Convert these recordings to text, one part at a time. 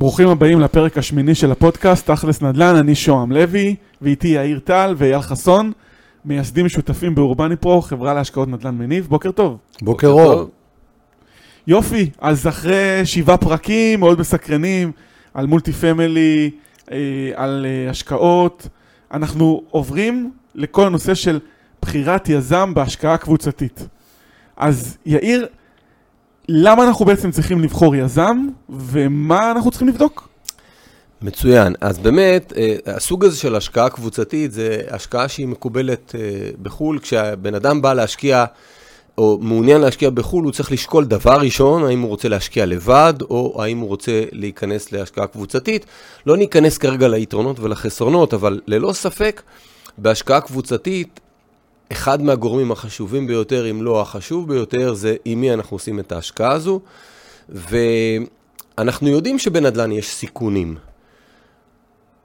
ברוכים הבאים לפרק השמיני של הפודקאסט, תכלס נדל"ן, אני שוהם לוי, ואיתי יאיר טל ואייל חסון, מייסדים משותפים באורבני פרו, חברה להשקעות נדל"ן מניב, בוקר טוב. בוקר אור. יופי, אז אחרי שבעה פרקים מאוד מסקרנים על מולטי פמילי, אה, על אה, השקעות, אנחנו עוברים לכל הנושא של בחירת יזם בהשקעה קבוצתית. אז יאיר, למה אנחנו בעצם צריכים לבחור יזם, ומה אנחנו צריכים לבדוק? מצוין. אז באמת, אה, הסוג הזה של השקעה קבוצתית זה השקעה שהיא מקובלת אה, בחו"ל. כשהבן אדם בא להשקיע או מעוניין להשקיע בחו"ל, הוא צריך לשקול דבר ראשון, האם הוא רוצה להשקיע לבד, או האם הוא רוצה להיכנס להשקעה קבוצתית. לא ניכנס כרגע ליתרונות ולחסרונות, אבל ללא ספק, בהשקעה קבוצתית, אחד מהגורמים החשובים ביותר, אם לא החשוב ביותר, זה עם מי אנחנו עושים את ההשקעה הזו. ואנחנו יודעים שבנדל"ן יש סיכונים.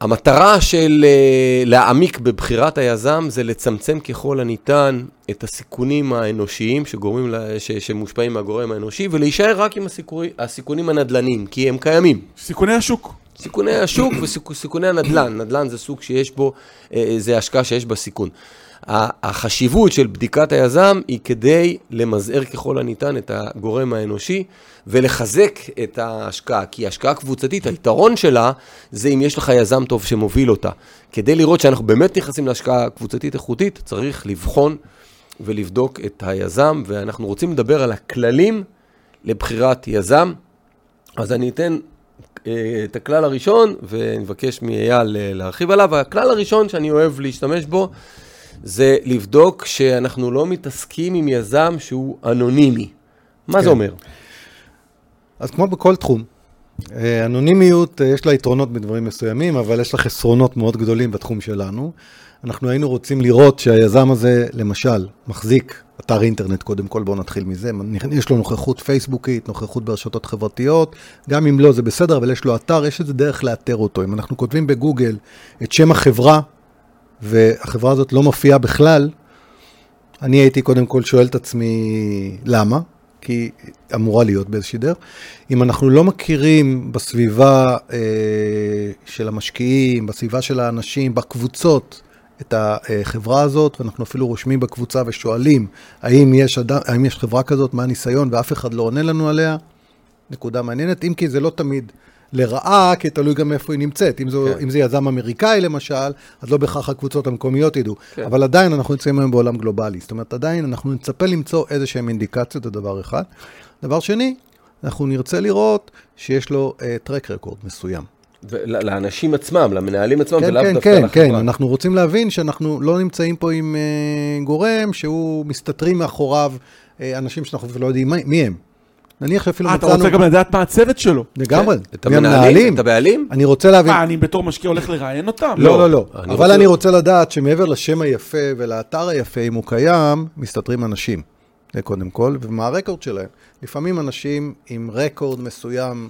המטרה של uh, להעמיק בבחירת היזם זה לצמצם ככל הניתן את הסיכונים האנושיים שגורמים, ש, שמושפעים מהגורם האנושי ולהישאר רק עם הסיכוני, הסיכונים הנדל"ניים, כי הם קיימים. סיכוני השוק. סיכוני השוק וסיכוני הנדל"ן. נדל"ן זה סוג שיש בו, uh, זה השקעה שיש בה סיכון. החשיבות של בדיקת היזם היא כדי למזער ככל הניתן את הגורם האנושי ולחזק את ההשקעה, כי השקעה קבוצתית, היתרון שלה זה אם יש לך יזם טוב שמוביל אותה. כדי לראות שאנחנו באמת נכנסים להשקעה קבוצתית איכותית, צריך לבחון ולבדוק את היזם, ואנחנו רוצים לדבר על הכללים לבחירת יזם. אז אני אתן אה, את הכלל הראשון, ונבקש מאייל אה, להרחיב עליו. הכלל הראשון שאני אוהב להשתמש בו, זה לבדוק שאנחנו לא מתעסקים עם יזם שהוא אנונימי. מה כן. זה אומר? אז כמו בכל תחום, אה, אנונימיות, אה, יש לה יתרונות בדברים מסוימים, אבל יש לה חסרונות מאוד גדולים בתחום שלנו. אנחנו היינו רוצים לראות שהיזם הזה, למשל, מחזיק אתר אינטרנט, קודם כל בואו נתחיל מזה, יש לו נוכחות פייסבוקית, נוכחות ברשתות חברתיות, גם אם לא זה בסדר, אבל יש לו אתר, יש איזה דרך לאתר אותו. אם אנחנו כותבים בגוגל את שם החברה, והחברה הזאת לא מופיעה בכלל, אני הייתי קודם כל שואל את עצמי למה, כי אמורה להיות באיזושהי דרך. אם אנחנו לא מכירים בסביבה אה, של המשקיעים, בסביבה של האנשים, בקבוצות, את החברה הזאת, ואנחנו אפילו רושמים בקבוצה ושואלים האם יש, אדם, האם יש חברה כזאת, מה הניסיון, ואף אחד לא עונה לנו עליה, נקודה מעניינת, אם כי זה לא תמיד לרעה, כי תלוי גם איפה היא נמצאת. אם, זו, כן. אם זה יזם אמריקאי למשל, אז לא בהכרח הקבוצות המקומיות ידעו. כן. אבל עדיין אנחנו נמצאים היום בעולם גלובלי. זאת אומרת, עדיין אנחנו נצפה למצוא איזה שהן אינדיקציות, זה דבר אחד. דבר שני, אנחנו נרצה לראות שיש לו uh, טרק רקורד מסוים. לאנשים עצמם, למנהלים עצמם, כן, ולאו כן, דווקא כן, לחברה. כן, כן, אנחנו רוצים להבין שאנחנו לא נמצאים פה עם uh, גורם שהוא מסתתרים מאחוריו uh, אנשים שאנחנו לא יודעים מי, מי הם. נניח שאפילו מצאנו... אתה רוצה גם לדעת מה הצוות שלו. לגמרי. את המנהלים, את הבעלים? אני רוצה להבין... מה, אני בתור משקיע הולך לראיין אותם? לא, לא, לא. אבל אני רוצה לדעת שמעבר לשם היפה ולאתר היפה, אם הוא קיים, מסתתרים אנשים. זה קודם כל, ומה הרקורד שלהם. לפעמים אנשים עם רקורד מסוים,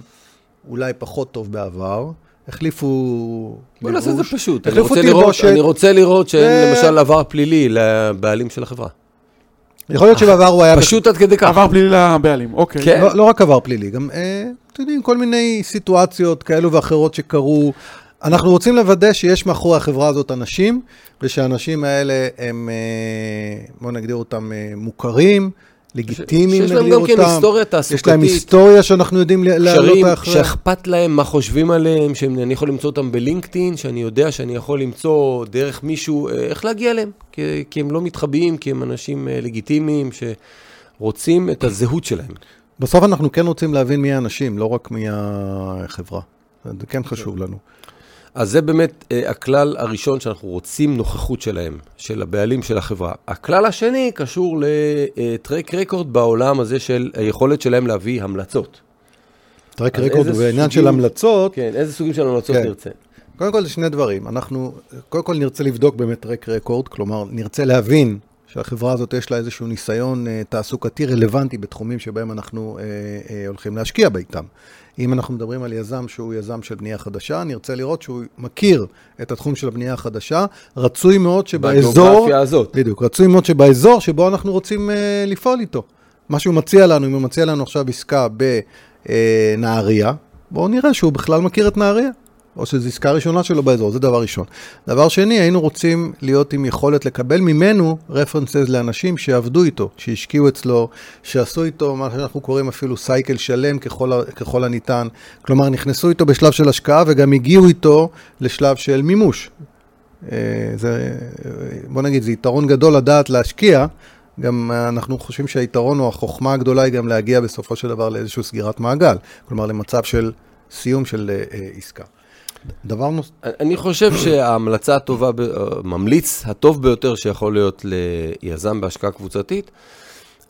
אולי פחות טוב בעבר, החליפו... בוא נעשה את זה פשוט. אני רוצה לראות שאין למשל עבר פלילי לבעלים של החברה. יכול להיות שבעבר הוא היה... פשוט עד כדי כך. עבר פלילי לבעלים, אוקיי. כן. לא, לא רק עבר פלילי, גם, אה, אתם יודעים, כל מיני סיטואציות כאלו ואחרות שקרו. אנחנו רוצים לוודא שיש מאחורי החברה הזאת אנשים, ושהאנשים האלה הם, אה, בואו נגדיר אותם אה, מוכרים, לגיטימיים, נגדיר אותם. שיש להם גם כן היסטוריה תעסוקתית. יש להם היסטוריה שאנחנו יודעים להעלות אחרי. שאכפת להם מה חושבים עליהם, שאני יכול למצוא אותם בלינקדאין, שאני יודע שאני יכול למצוא דרך מישהו, אה, איך להגיע אליהם. כי, כי הם לא מתחבאים, כי הם אנשים אה, לגיטימיים שרוצים את הזהות שלהם. בסוף אנחנו כן רוצים להבין מי האנשים, לא רק מי החברה. זה כן חשוב לנו. אז זה באמת אה, הכלל הראשון שאנחנו רוצים נוכחות שלהם, של הבעלים של החברה. הכלל השני קשור לטרק רקורד בעולם הזה של היכולת שלהם להביא המלצות. טרק רקורד הוא בעניין של המלצות. כן, איזה סוגים של המלצות כן. נרצה? קודם כל זה שני דברים. אנחנו, קודם כל נרצה לבדוק באמת טרק רקורד, כלומר נרצה להבין שהחברה הזאת יש לה איזשהו ניסיון אה, תעסוקתי רלוונטי בתחומים שבהם אנחנו אה, אה, הולכים להשקיע באיתם. אם אנחנו מדברים על יזם שהוא יזם של בנייה חדשה, נרצה לראות שהוא מכיר את התחום של הבנייה החדשה. רצוי מאוד שבאזור... בגיאוגרפיה הזאת. בדיוק, רצוי מאוד שבאזור שבו אנחנו רוצים אה, לפעול איתו. מה שהוא מציע לנו, אם הוא מציע לנו עכשיו עסקה בנהריה, בואו נראה שהוא בכלל מכיר את נהריה. או שזו עסקה ראשונה שלו באזור, זה דבר ראשון. דבר שני, היינו רוצים להיות עם יכולת לקבל ממנו רפרנסס לאנשים שעבדו איתו, שהשקיעו אצלו, שעשו איתו מה שאנחנו קוראים אפילו סייקל שלם ככל, ככל הניתן. כלומר, נכנסו איתו בשלב של השקעה וגם הגיעו איתו לשלב של מימוש. אה, זה, בוא נגיד, זה יתרון גדול לדעת להשקיע. גם אנחנו חושבים שהיתרון או החוכמה הגדולה היא גם להגיע בסופו של דבר לאיזושהי סגירת מעגל. כלומר, למצב של סיום של uh, עסקה. דבר נוסף... אני חושב שההמלצה הטובה, ממליץ הטוב ביותר שיכול להיות ליזם בהשקעה קבוצתית,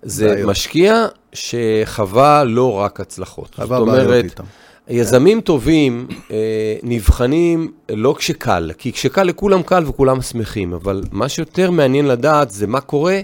זה בעיות. משקיע שחווה לא רק הצלחות. חווה בעיות איתם. יזמים טובים אה, נבחנים לא כשקל, כי כשקל לכולם קל וכולם שמחים, אבל מה שיותר מעניין לדעת זה מה קורה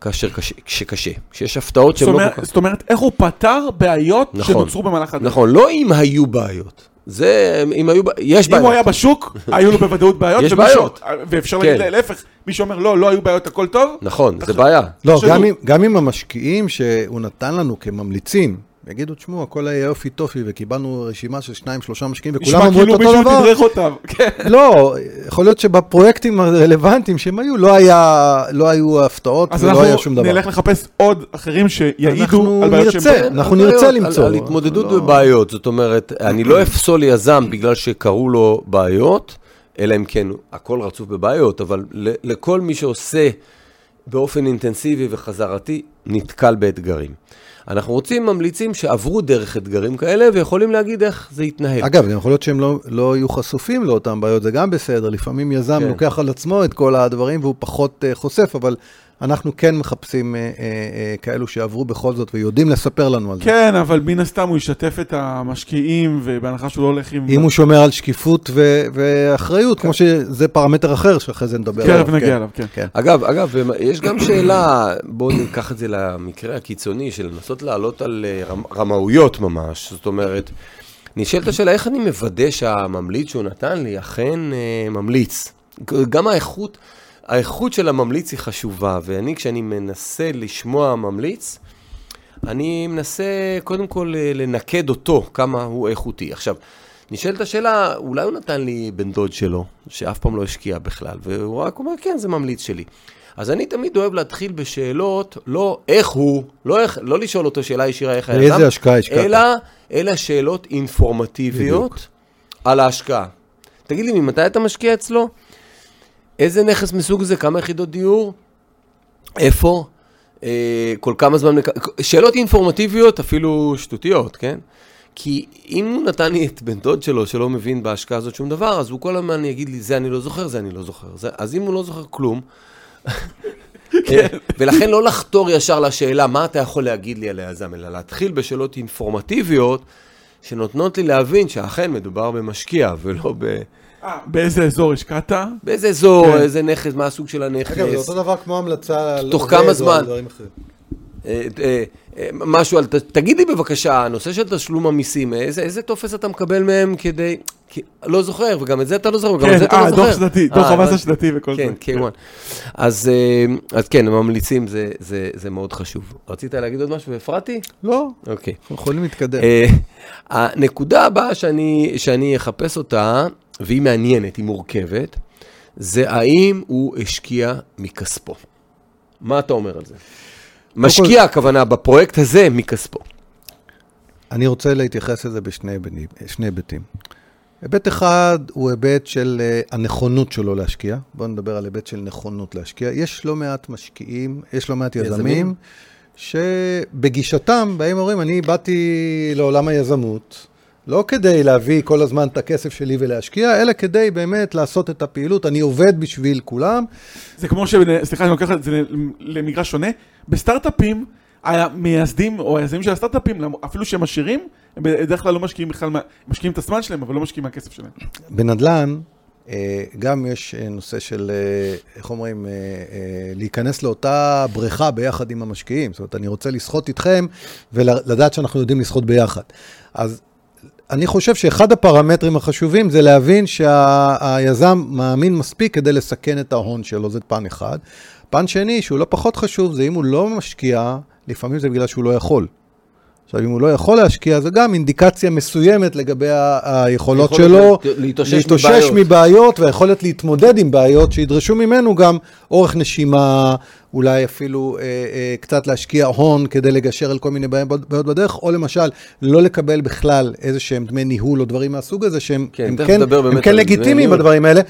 כאשר קשה, כשקשה, כשיש הפתעות שהן לא כל כך... זאת אומרת, איך הוא פתר בעיות נכון, שנוצרו במהלך הדרך. נכון, לא אם היו בעיות. זה, אם היו, יש בעיות. אם הוא היה בשוק, היו לו בוודאות בעיות. יש בעיות. ואפשר להגיד כן. להפך, מי שאומר לא, לא היו בעיות, הכל טוב. נכון, זה בעיה. לא, גם עם המשקיעים שהוא נתן לנו כממליצים, יגידו, תשמעו, הכל היה יופי טופי, וקיבלנו רשימה של שניים, שלושה משקיעים, וכולם אמרו את אותו דבר. נשמע כאילו מישהו תדרך אותם. כן. לא, יכול להיות שבפרויקטים הרלוונטיים שהם היו, לא, היה, לא היו הפתעות ולא היה שום דבר. אז אנחנו נלך לחפש עוד אחרים שיעידו על בעיות שהם... אנחנו נרצה למצוא. על התמודדות לא. בבעיות, זאת אומרת, אני לא אפסול יזם בגלל שקרו לו בעיות, אלא אם כן הכל רצוף בבעיות, אבל לכל מי שעושה באופן אינטנסיבי וחזרתי, נתקל באתגרים. אנחנו רוצים ממליצים שעברו דרך אתגרים כאלה ויכולים להגיד איך זה יתנהל. אגב, יכול להיות שהם לא, לא יהיו חשופים לאותן בעיות, זה גם בסדר. לפעמים יזם כן. לוקח על עצמו את כל הדברים והוא פחות uh, חושף, אבל אנחנו כן מחפשים uh, uh, uh, כאלו שעברו בכל זאת ויודעים לספר לנו על זה. כן, אבל מן הסתם הוא ישתף את המשקיעים, ובהנחה שהוא לא הולך עם... אם הוא שומר על שקיפות ו- ואחריות, כן. כמו שזה פרמטר אחר שאחרי זה נדבר כן, עליו. כן, נגיע עליו, כן. כן. אגב, אגב, יש גם שאלה, בואו ניקח את זה למקרה הקיצוני, של לנסות לעלות על רמאויות ממש, זאת אומרת... נשאלת השאלה, איך אני מוודא שהממליץ שהוא נתן לי אכן אה, ממליץ? גם האיכות, האיכות של הממליץ היא חשובה, ואני, כשאני מנסה לשמוע ממליץ, אני מנסה קודם כל אה, לנקד אותו, כמה הוא איכותי. עכשיו, נשאלת השאלה, אולי הוא נתן לי בן דוד שלו, שאף פעם לא השקיע בכלל, והוא רק אומר, כן, זה ממליץ שלי. אז אני תמיד אוהב להתחיל בשאלות, לא איך הוא, לא, איך, לא לשאול אותו שאלה ישירה איך היזם, איזה השקעה השקעת? אלא, אלא שאלות אינפורמטיביות בדיוק. על ההשקעה. תגיד לי, ממתי אתה משקיע אצלו? איזה נכס מסוג זה? כמה יחידות דיור? איפה? אה, כל כמה זמן... שאלות אינפורמטיביות, אפילו שטותיות, כן? כי אם הוא נתן לי את בן דוד שלו, שלא מבין בהשקעה הזאת שום דבר, אז הוא כל הזמן יגיד לי, זה אני לא זוכר, זה אני לא זוכר. זה... אז אם הוא לא זוכר כלום, כן. ולכן לא לחתור ישר לשאלה, מה אתה יכול להגיד לי על היזם, אלא להתחיל בשאלות אינפורמטיביות, שנותנות לי להבין שאכן מדובר במשקיע ולא ב... אה, באיזה אזור השקעת? באיזה אזור, כן. איזה נכס, מה הסוג של הנכס. אגב, זה אותו דבר כמו המלצה על... תוך כמה זמן? אה, אה, משהו על, תגיד לי בבקשה, הנושא של תשלום המיסים, איזה, איזה טופס אתה מקבל מהם כדי, כי, לא זוכר, וגם את זה אתה לא זוכר, וגם כן, את זה אתה 아, לא זוכר. כן, אה, דוח שנתי, דוח המס השנתי וכל כן, זה. כן, כן. אז, אז כן, ממליצים, זה, זה, זה מאוד חשוב. רצית להגיד עוד משהו והפרעתי? לא. אוקיי. אנחנו יכולים להתקדם. הנקודה הבאה שאני, שאני אחפש אותה, והיא מעניינת, היא מורכבת, זה האם הוא השקיע מכספו. מה אתה אומר על זה? משקיע, הכוונה, בפרויקט הזה מכספו. אני רוצה להתייחס לזה בשני היבטים. היבט אחד הוא היבט של uh, הנכונות שלו להשקיע. בואו נדבר על היבט של נכונות להשקיע. יש לא מעט משקיעים, יש לא מעט יזמים, יזמים שבגישתם באים ואומרים, אני באתי לעולם היזמות, לא כדי להביא כל הזמן את הכסף שלי ולהשקיע, אלא כדי באמת לעשות את הפעילות. אני עובד בשביל כולם. זה כמו ש... סליחה, אני לוקח את זה למגרש שונה. בסטארט-אפים, המייסדים או היזמים של הסטארט-אפים, אפילו שהם עשירים, הם בדרך כלל לא משקיעים בכלל, משקיעים את הזמן שלהם, אבל לא משקיעים מהכסף שלהם. בנדל"ן, אה, גם יש אה, נושא של, אה, איך אומרים, להיכנס לאותה בריכה ביחד עם המשקיעים. זאת אומרת, אני רוצה לשחות איתכם ולדעת שאנחנו יודעים לשחות ביחד. אז אני חושב שאחד הפרמטרים החשובים זה להבין שהיזם מאמין מספיק כדי לסכן את ההון שלו, זה פן אחד. פן שני, שהוא לא פחות חשוב, זה אם הוא לא משקיע, לפעמים זה בגלל שהוא לא יכול. עכשיו, אם הוא לא יכול להשקיע, זה גם אינדיקציה מסוימת לגבי היכולות שלו להת- להתאושש להתאושש מבעיות. מבעיות והיכולת להתמודד עם בעיות שידרשו ממנו גם אורך נשימה, אולי אפילו אה, אה, קצת להשקיע הון כדי לגשר על כל מיני בעיות בדרך, או למשל, לא לקבל בכלל איזה שהם דמי ניהול או דברים מהסוג הזה, שהם כן, כן, הם כן דמי לגיטימיים. בדברים האלה.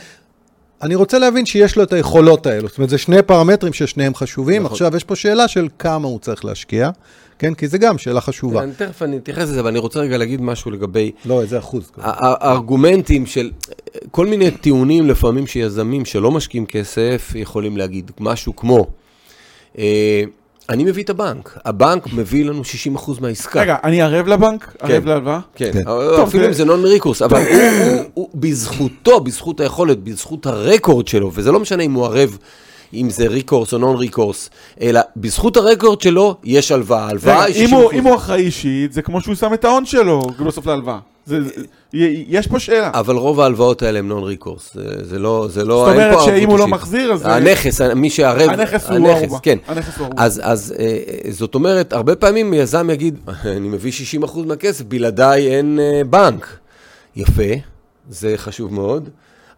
אני רוצה להבין שיש לו את היכולות האלו. זאת אומרת, זה שני פרמטרים ששניהם חשובים. נכון. עכשיו, יש פה שאלה של כמה הוא צריך להשקיע, כן? כי זה גם שאלה חשובה. אני תכף אני אתייחס לזה, אבל אני רוצה רגע להגיד משהו לגבי לא, איזה אחוז. הארגומנטים של כל מיני טיעונים לפעמים שיזמים שלא משקיעים כסף יכולים להגיד משהו כמו, אה, אני מביא את הבנק, הבנק מביא לנו 60% מהעסקה. רגע, אני ערב לבנק? ערב כן. להלוואה? כן, כן. אבל אפילו זה- אם זה נון ריקורס, אבל הוא, הוא, הוא, בזכותו, בזכות היכולת, בזכות הרקורד שלו, וזה לא משנה אם הוא ערב, אם זה ריקורס או נון ריקורס, אלא בזכות הרקורד שלו יש הלוואה, הלוואה היא 60%. אם הוא- אחראי אישית, זה כמו שהוא שם את ההון שלו בסוף להלוואה. זה- יש פה שאלה. אבל רוב ההלוואות האלה הם נון ריקורס, זה, לא, זה לא, זאת אומרת שאם הוא לא. מחזיר, אז... הנכס, מי שערב, הנכס הוא ערובה. כן. הנכס הוא ערובה. אז, אז אה, זאת אומרת, הרבה פעמים יזם יגיד, אני מביא 60% מהכסף, בלעדיי אין אה, בנק. יפה, זה חשוב מאוד,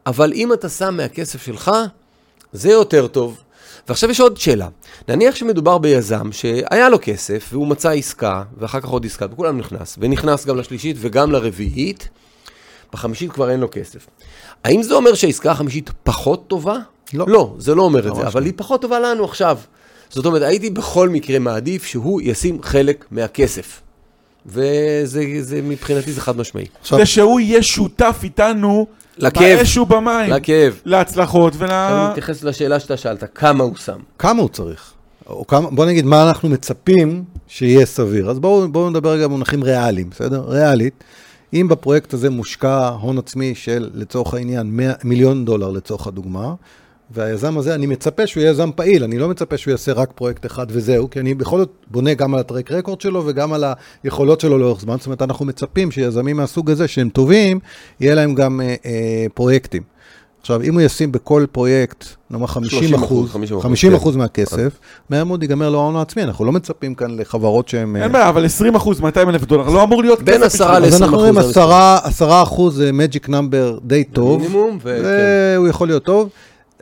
אבל אם אתה שם מהכסף שלך, זה יותר טוב. ועכשיו יש עוד שאלה. נניח שמדובר ביזם שהיה לו כסף והוא מצא עסקה, ואחר כך עוד עסקה, וכולם נכנס, ונכנס גם לשלישית וגם לרביעית, בחמישית כבר אין לו כסף. האם זה אומר שהעסקה החמישית פחות טובה? לא. לא, זה לא אומר את זה, אבל לא. היא פחות טובה לנו עכשיו. זאת אומרת, הייתי בכל מקרה מעדיף שהוא ישים חלק מהכסף. וזה זה, מבחינתי זה חד משמעי. עכשיו, זה שהוא יהיה שותף איתנו לכאב. באש ובמים. לכאב. להצלחות ול... עכשיו אני מתייחס לשאלה שאתה שאלת, כמה הוא שם? כמה הוא צריך? או כמה, בוא נגיד מה אנחנו מצפים שיהיה סביר. אז בואו בוא נדבר רגע במונחים ריאליים, בסדר? ריאלית, אם בפרויקט הזה מושקע הון עצמי של, לצורך העניין, 100, מיליון דולר לצורך הדוגמה, והיזם הזה, אני מצפה שהוא יהיה יזם פעיל, אני לא מצפה שהוא יעשה רק פרויקט אחד וזהו, כי אני בכל זאת בונה גם על הטרק רקורד שלו וגם על היכולות שלו לאורך זמן. זאת אומרת, אנחנו מצפים שיזמים מהסוג הזה, שהם טובים, יהיה להם גם אה, אה, פרויקטים. עכשיו, אם הוא ישים בכל פרויקט, נאמר 50 אחוז, 50%, 50 כן. אחוז מהכסף, מהר מאוד ייגמר לו ההון העצמי, אנחנו לא מצפים כאן לחברות שהן... אין בעיה, אבל 20 אחוז, 200 אלף דולר, לא אמור להיות בין כסף עשרה בשבילו. אז אנחנו רואים ל- 20% 10 אחוז זה מג'יק נאמבר די טוב, מינימום. והוא יכול להיות טוב.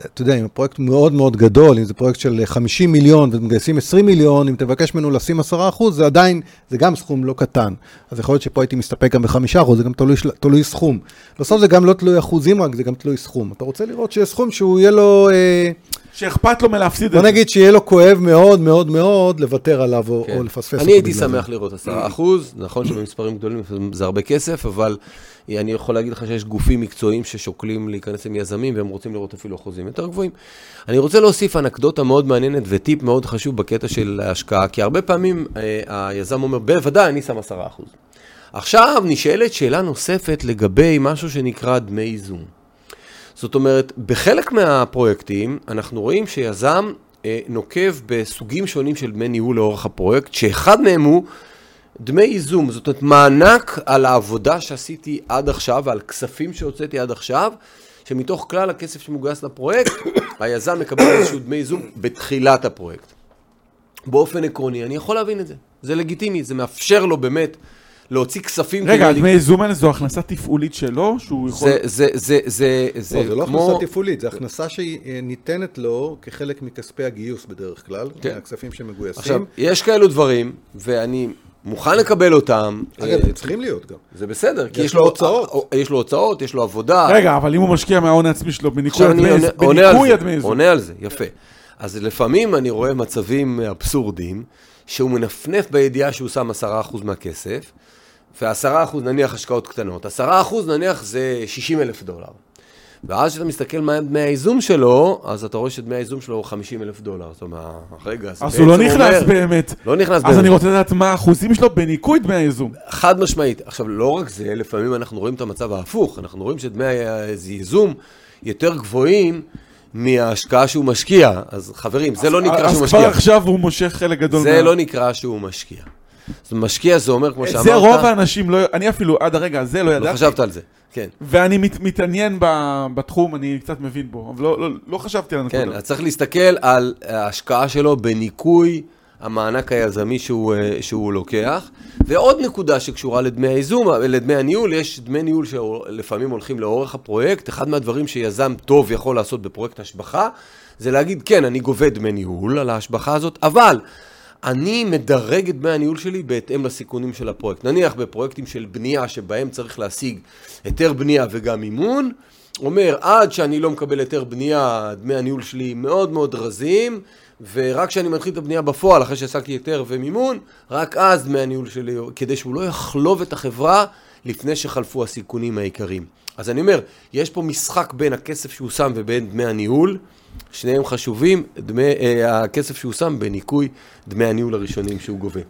אתה יודע, אם הפרויקט מאוד מאוד גדול, אם זה פרויקט של 50 מיליון ומגייסים 20 מיליון, אם תבקש ממנו לשים 10 אחוז, זה עדיין, זה גם סכום לא קטן. אז יכול להיות שפה הייתי מסתפק גם בחמישה אחוז, זה גם תלוי, תלוי סכום. בסוף זה גם לא תלוי אחוזים רק, זה גם תלוי סכום. אתה רוצה לראות שיש סכום שהוא יהיה לו, אה, שאכפת לו מלהפסיד את בוא זה. נגיד שיהיה לו כואב מאוד מאוד מאוד לוותר עליו או, כן. או לפספס אותו אני הייתי. שמח לראות 10 אחוז, נכון שבמספרים גדולים זה הרבה כסף, אבל אני יכול להגיד לך שיש גופים מקצועיים ששוקלים להיכנס עם יזמים והם רוצים לראות אפילו אחוזים יותר גבוהים. אני רוצה להוסיף אנקדוטה מאוד מעניינת וטיפ מאוד חשוב בקטע של ההשקעה, כי הרבה פעמים אה, היזם אומר, בוודאי, אני שם 10 אחוז. עכשיו נשאלת שאלה נוספת לגבי משהו שנקרא דמי איזון. זאת אומרת, בחלק מהפרויקטים אנחנו רואים שיזם אה, נוקב בסוגים שונים של דמי ניהול לאורך הפרויקט, שאחד מהם הוא דמי ייזום, זאת אומרת מענק על העבודה שעשיתי עד עכשיו ועל כספים שהוצאתי עד עכשיו, שמתוך כלל הכסף שמוגייס לפרויקט, היזם מקבל איזשהו דמי ייזום בתחילת הפרויקט. באופן עקרוני, אני יכול להבין את זה, זה לגיטימי, זה מאפשר לו באמת להוציא כספים. רגע, דמי האלה זו הכנסה תפעולית שלו, שהוא יכול... זה, זה, זה, זה, זה, לא, זה לא כמו... הכנסה תפעולית, זה הכנסה שניתנת לו כחלק מכספי הגיוס בדרך כלל, כן. מהכספים שמגויסים. עכשיו, יש כאלו דברים, ואני מוכן לקבל אותם. אגב, אה, הם צריכים להיות גם. זה בסדר, כי יש לו הוצאות. אה, יש לו הוצאות, יש לו עבודה. רגע, אבל אם הוא משקיע מההון העצמי שלו בניכוי הדמי עונה- עונה על זה, יפה. אז לפעמים אני רואה מצבים אבסורדיים, שהוא מנפנף בידיעה שהוא שם 10% מהכסף, ו-10% נניח השקעות קטנות, 10% נניח זה 60 אלף דולר. ואז כשאתה מסתכל מה דמי הייזום שלו, אז אתה רואה שדמי הייזום שלו הוא 50 אלף דולר. זאת אומרת, רגע, אז הוא לא נכנס אומר- באמת. לא נכנס אז באמת. אני רוצה לדעת מה האחוזים שלו בניכוי דמי הייזום. חד משמעית. עכשיו, לא רק זה, לפעמים אנחנו רואים את המצב ההפוך, אנחנו רואים שדמי הייזום יותר גבוהים מההשקעה שהוא משקיע. אז חברים, זה לא נקרא אז שהוא כבר משקיע. עכשיו הוא מושך חלק גדול זה לא נקרא שהוא משקיע. אומרת, משקיע זה אומר, כמו שאמרת, זה רוב האנשים לא... אני אפילו עד הרגע הזה לא לא ידעתי. חשבת על זה. כן. ואני מת, מתעניין ב, בתחום, אני קצת מבין בו, אבל לא, לא, לא חשבתי על הנקודה. כן, אז צריך להסתכל על ההשקעה שלו בניכוי המענק היזמי שהוא, אה, שהוא לוקח. ועוד נקודה שקשורה לדמי הייזום, לדמי הניהול, יש דמי ניהול שלפעמים הולכים לאורך הפרויקט. אחד מהדברים שיזם טוב יכול לעשות בפרויקט השבחה, זה להגיד, כן, אני גובה דמי ניהול על ההשבחה הזאת, אבל אני מדרג את דמי הניהול שלי בהתאם לסיכונים של הפרויקט. נניח בפרויקטים של בנייה שבהם צריך להשיג היתר בנייה וגם מימון, אומר, עד שאני לא מקבל היתר בנייה, דמי הניהול שלי מאוד מאוד רזים, ורק כשאני מתחיל את הבנייה בפועל, אחרי שהשגתי היתר ומימון, רק אז דמי הניהול שלי, כדי שהוא לא יחלוב את החברה לפני שחלפו הסיכונים העיקריים. אז אני אומר, יש פה משחק בין הכסף שהוא שם ובין דמי הניהול. שניהם חשובים, דמי, אה, הכסף שהוא שם בניכוי דמי הניהול הראשונים שהוא גובה.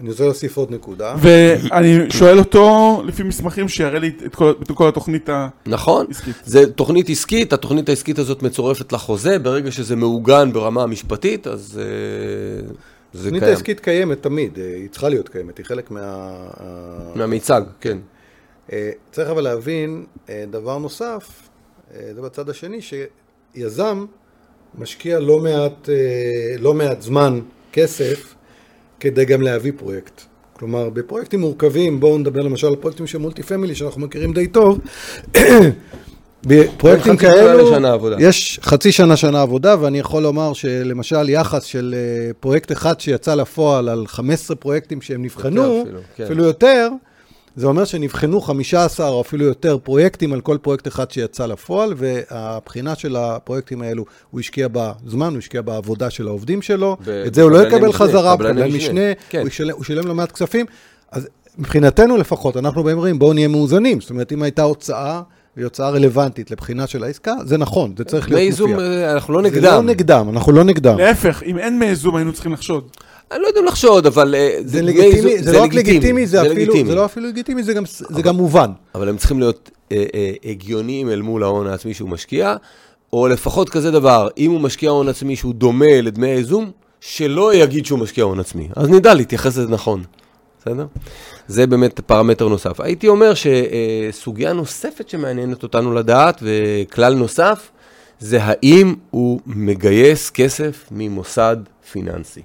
אני רוצה להוסיף עוד נקודה. ואני שואל אותו, לפי מסמכים, שיראה לי את כל, את כל התוכנית העסקית. נכון, זה תוכנית עסקית, התוכנית העסקית הזאת מצורפת לחוזה, ברגע שזה מעוגן ברמה המשפטית, אז אה, זה קיים. התוכנית העסקית קיימת תמיד, אה, היא צריכה להיות קיימת, היא חלק מה... מהמיצג, כן. אה, צריך אבל להבין דבר נוסף, זה בצד השני, שיזם משקיע לא מעט, לא מעט זמן, כסף, כדי גם להביא פרויקט. כלומר, בפרויקטים מורכבים, בואו נדבר למשל על פרויקטים של multi family, שאנחנו מכירים די טוב, בפרויקטים כאלו, יש חצי שנה שנה עבודה, ואני יכול לומר שלמשל יחס של אה, פרויקט אחד שיצא לפועל על 15 פרויקטים שהם נבחנו, אפילו, כן. אפילו יותר, זה אומר שנבחנו 15 או אפילו יותר פרויקטים על כל פרויקט אחד שיצא לפועל, והבחינה של הפרויקטים האלו, הוא השקיע בזמן, הוא השקיע בעבודה של העובדים שלו, את זה הוא לא יקבל חזרה, קבלן משנה, כן. הוא, ישלם, הוא שילם לא מעט כספים. אז מבחינתנו לפחות, אנחנו באים אומרים, בואו נהיה מאוזנים. זאת אומרת, אם הייתה הוצאה... והיא הוצאה רלוונטית לבחינה של העסקה, זה נכון, זה צריך להיות מופיע. מייזום, אה, אנחנו לא נגדם. זה לא נגדם, אנחנו לא נגדם. להפך, אם אין מייזום, היינו צריכים לחשוד. אני לא יודע אם לחשוד, אבל... אה, זה לגיטימי, זה לא רק לגיטימי, זה אפילו, זה לא אפילו לגיטימי, זה גם מובן. אבל הם צריכים להיות אה, אה, הגיוניים אל מול ההון העצמי שהוא משקיע, או לפחות כזה דבר, אם הוא משקיע הון עצמי שהוא דומה לדמי הייזום, שלא יגיד שהוא משקיע הון עצמי. אז נדע להתייחס לזה נכון, בסדר? זה באמת פרמטר נוסף. הייתי אומר שסוגיה נוספת שמעניינת אותנו לדעת, וכלל נוסף, זה האם הוא מגייס כסף ממוסד פיננסי.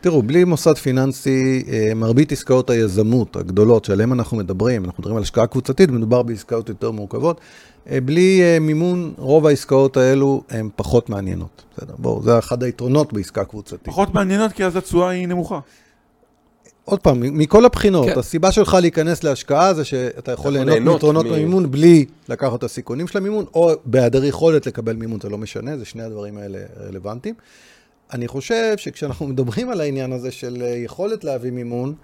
תראו, בלי מוסד פיננסי, אה, מרבית עסקאות היזמות הגדולות שעליהן אנחנו מדברים, אנחנו מדברים על השקעה קבוצתית, מדובר בעסקאות יותר מורכבות, אה, בלי אה, מימון, רוב העסקאות האלו הן פחות מעניינות. בסדר, בואו, זה אחד היתרונות בעסקה קבוצתית. פחות מעניינות כי אז התשואה היא נמוכה. עוד פעם, מכל הבחינות, כן. הסיבה שלך להיכנס להשקעה זה שאתה יכול ליהנות מיתרונות מ... במימון בלי לקחת את הסיכונים של המימון, או בהיעדר יכולת לקבל מימון, זה לא משנה, זה שני הדברים האלה רלוונטיים. אני חושב שכשאנחנו מדברים על העניין הזה של אה, יכולת להביא מימון,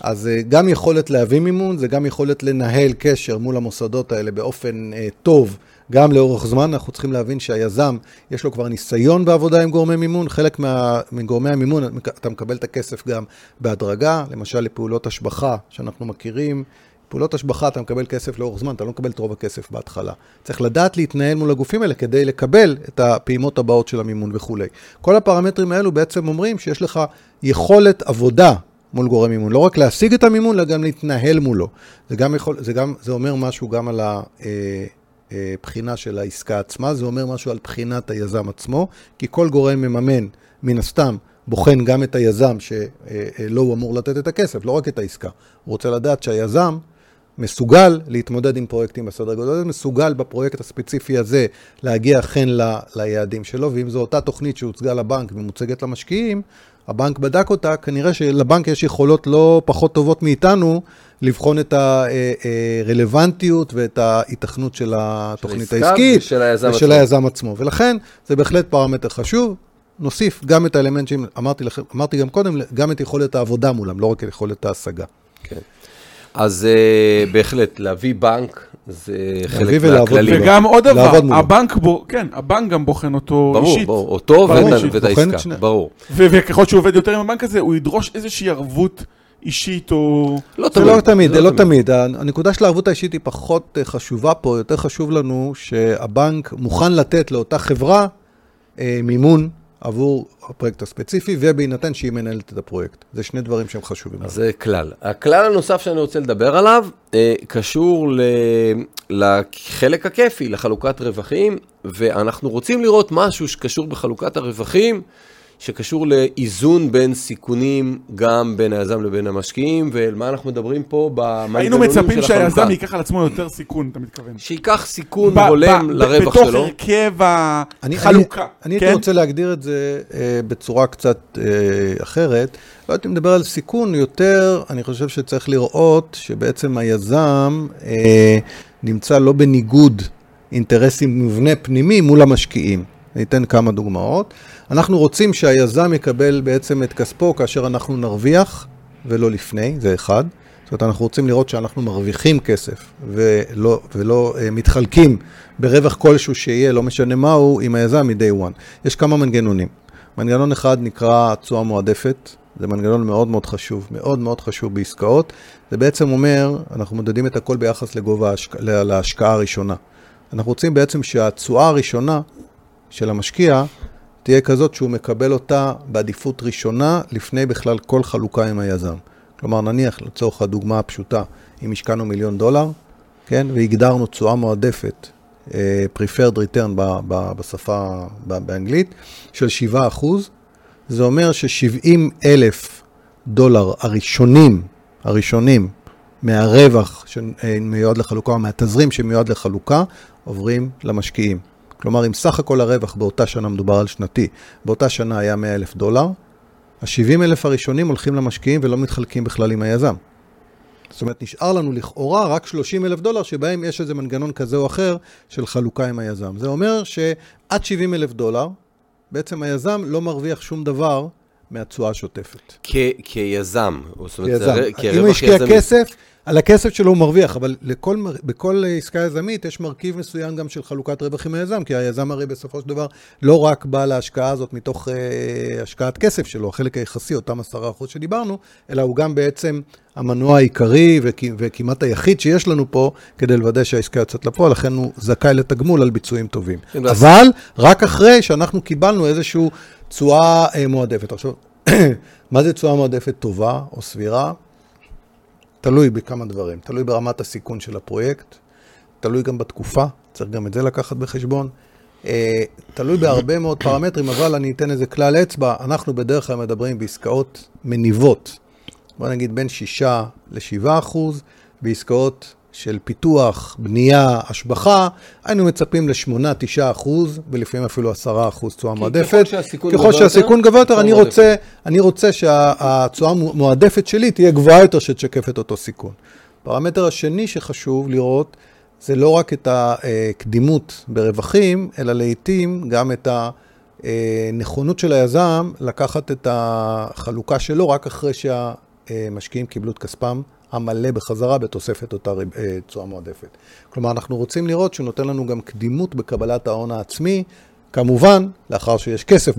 אז אה, גם יכולת להביא מימון, זה גם יכולת לנהל קשר מול המוסדות האלה באופן אה, טוב, גם לאורך זמן. אנחנו צריכים להבין שהיזם, יש לו כבר ניסיון בעבודה עם גורמי מימון. חלק מה, מגורמי המימון, אתה מקבל את הכסף גם בהדרגה, למשל לפעולות השבחה שאנחנו מכירים. פעולות השבחה אתה מקבל כסף לאורך זמן, אתה לא מקבל את רוב הכסף בהתחלה. צריך לדעת להתנהל מול הגופים האלה כדי לקבל את הפעימות הבאות של המימון וכולי. כל הפרמטרים האלו בעצם אומרים שיש לך יכולת עבודה מול גורם מימון. לא רק להשיג את המימון, אלא גם להתנהל מולו. זה, גם יכול, זה, גם, זה אומר משהו גם על הבחינה אה, אה, של העסקה עצמה, זה אומר משהו על בחינת היזם עצמו, כי כל גורם מממן, מן הסתם, בוחן גם את היזם שלא אה, הוא אמור לתת את הכסף, לא רק את העסקה. הוא רוצה לדעת שהיזם מסוגל להתמודד עם פרויקטים בסדר גודל, מסוגל בפרויקט הספציפי הזה להגיע אכן ל, ליעדים שלו, ואם זו אותה תוכנית שהוצגה לבנק ומוצגת למשקיעים, הבנק בדק אותה, כנראה שלבנק יש יכולות לא פחות טובות מאיתנו לבחון את הרלוונטיות ואת ההיתכנות של התוכנית של העסקית ושל היזם, ושל עצמו. היזם עצמו. ולכן זה בהחלט פרמטר חשוב. נוסיף גם את האלמנט שאמרתי לכם, אמרתי גם קודם, גם את יכולת העבודה מולם, לא רק את יכולת ההשגה. כן. אז uh, בהחלט, להביא בנק זה חלק מהכללים. וגם עוד דבר, הבנק, בו, כן, הבנק גם בוחן אותו ברור, אישית. ברור, אותו ואת העסקה, שני... ברור. וככל שהוא עובד יותר עם הבנק הזה, הוא ידרוש איזושהי ערבות אישית או... לא תמיד. לא תמיד, זה לא תמיד. הנקודה של הערבות האישית היא פחות אה, חשובה פה, יותר חשוב לנו שהבנק מוכן לתת לאותה חברה אה, מימון עבור הפרויקט הספציפי, ובהינתן שהיא מנהלת את הפרויקט. זה שני דברים שהם חשובים. אז זה כלל. הכלל הנוסף שאני רוצה לדבר עליו, אה, קשור ל... לחלק הכיפי, לחלוקת רווחים, ואנחנו רוצים לראות משהו שקשור בחלוקת הרווחים, שקשור לאיזון בין סיכונים גם בין היזם לבין המשקיעים, ועל מה אנחנו מדברים פה במנגנונים היינו של מצפים החלוקה. שהיזם ייקח על עצמו יותר סיכון, אתה מתכוון. שייקח סיכון הולם לרווח בתוך שלו. הרכב אני- החלוקה. אני, אני כן? הייתי רוצה להגדיר את זה אה, בצורה קצת אה, אחרת. לא הייתי מדבר על סיכון, יותר אני חושב שצריך לראות שבעצם היזם אה, נמצא לא בניגוד אינטרסים מובנה פנימי מול המשקיעים. אני אתן כמה דוגמאות. אנחנו רוצים שהיזם יקבל בעצם את כספו כאשר אנחנו נרוויח, ולא לפני, זה אחד. זאת אומרת, אנחנו רוצים לראות שאנחנו מרוויחים כסף ולא, ולא uh, מתחלקים ברווח כלשהו שיהיה, לא משנה מהו, עם היזם מ-day one. יש כמה מנגנונים. מנגנון אחד נקרא תשואה מועדפת, זה מנגנון מאוד מאוד חשוב, מאוד מאוד חשוב בעסקאות. זה בעצם אומר, אנחנו מודדים את הכל ביחס לגובה ההשק... לה- להשקעה הראשונה. אנחנו רוצים בעצם שהתשואה הראשונה של המשקיע תהיה כזאת שהוא מקבל אותה בעדיפות ראשונה לפני בכלל כל חלוקה עם היזם. כלומר, נניח לצורך הדוגמה הפשוטה, אם השקענו מיליון דולר, כן, והגדרנו תשואה מועדפת, אה, preferred return ב- ב- בשפה, ב- באנגלית, של 7 אחוז, זה אומר ש-70 אלף דולר הראשונים, הראשונים, מהרווח שמיועד לחלוקה, או מהתזרים שמיועד לחלוקה, עוברים למשקיעים. כלומר, אם סך הכל הרווח באותה שנה, מדובר על שנתי, באותה שנה היה 100 אלף דולר, ה-70 אלף הראשונים הולכים למשקיעים ולא מתחלקים בכלל עם היזם. זאת אומרת, נשאר לנו לכאורה רק 30 אלף דולר, שבהם יש איזה מנגנון כזה או אחר של חלוקה עם היזם. זה אומר שעד 70 אלף דולר, בעצם היזם לא מרוויח שום דבר מהתשואה השוטפת. כ- כיזם. זאת אומרת, זה כיזם. אם הוא השקיע. כסף, על הכסף שלו הוא מרוויח, אבל לכל, בכל אה, עסקה יזמית יש מרכיב מסוים גם של חלוקת רווח עם היזם, כי היזם הרי בסופו של דבר לא רק בא להשקעה הזאת מתוך אה, השקעת כסף שלו, החלק היחסי, אותם 10% שדיברנו, אלא הוא גם בעצם המנוע העיקרי וכ- וכמעט היחיד שיש לנו פה כדי לוודא שהעסקה יוצאת לפועל, לכן הוא זכאי לתגמול על ביצועים טובים. כן, אבל רק אחרי שאנחנו קיבלנו איזושהי תשואה אה, מועדפת. עכשיו, מה זה תשואה מועדפת טובה או סבירה? תלוי בכמה דברים. תלוי ברמת הסיכון של הפרויקט, תלוי גם בתקופה, צריך גם את זה לקחת בחשבון. אה, תלוי בהרבה מאוד פרמטרים, אבל אני אתן איזה כלל אצבע. אנחנו בדרך כלל מדברים בעסקאות מניבות. בוא נגיד בין 6 ל-7 אחוז, בעסקאות של פיתוח, בנייה, השבחה, היינו מצפים ל-8-9 אחוז, ולפעמים אפילו 10 אחוז תשואה מועדפת. ככל שהסיכון גבוה יותר, אני מועדפת. רוצה, אני רוצה שהתשואה המועדפת שלי תהיה גבוהה יותר, שתשקף את אותו סיכון. פרמטר השני שחשוב לראות, זה לא רק את הקדימות ברווחים, אלא לעיתים גם את הנכונות של היזם לקחת את החלוקה שלו רק אחרי שהמשקיעים קיבלו את כספם המלא בחזרה בתוספת אותה אה, תשואה מועדפת. כלומר, אנחנו רוצים לראות שהוא נותן לנו גם קדימות בקבלת ההון העצמי, כמובן, לאחר שיש כסף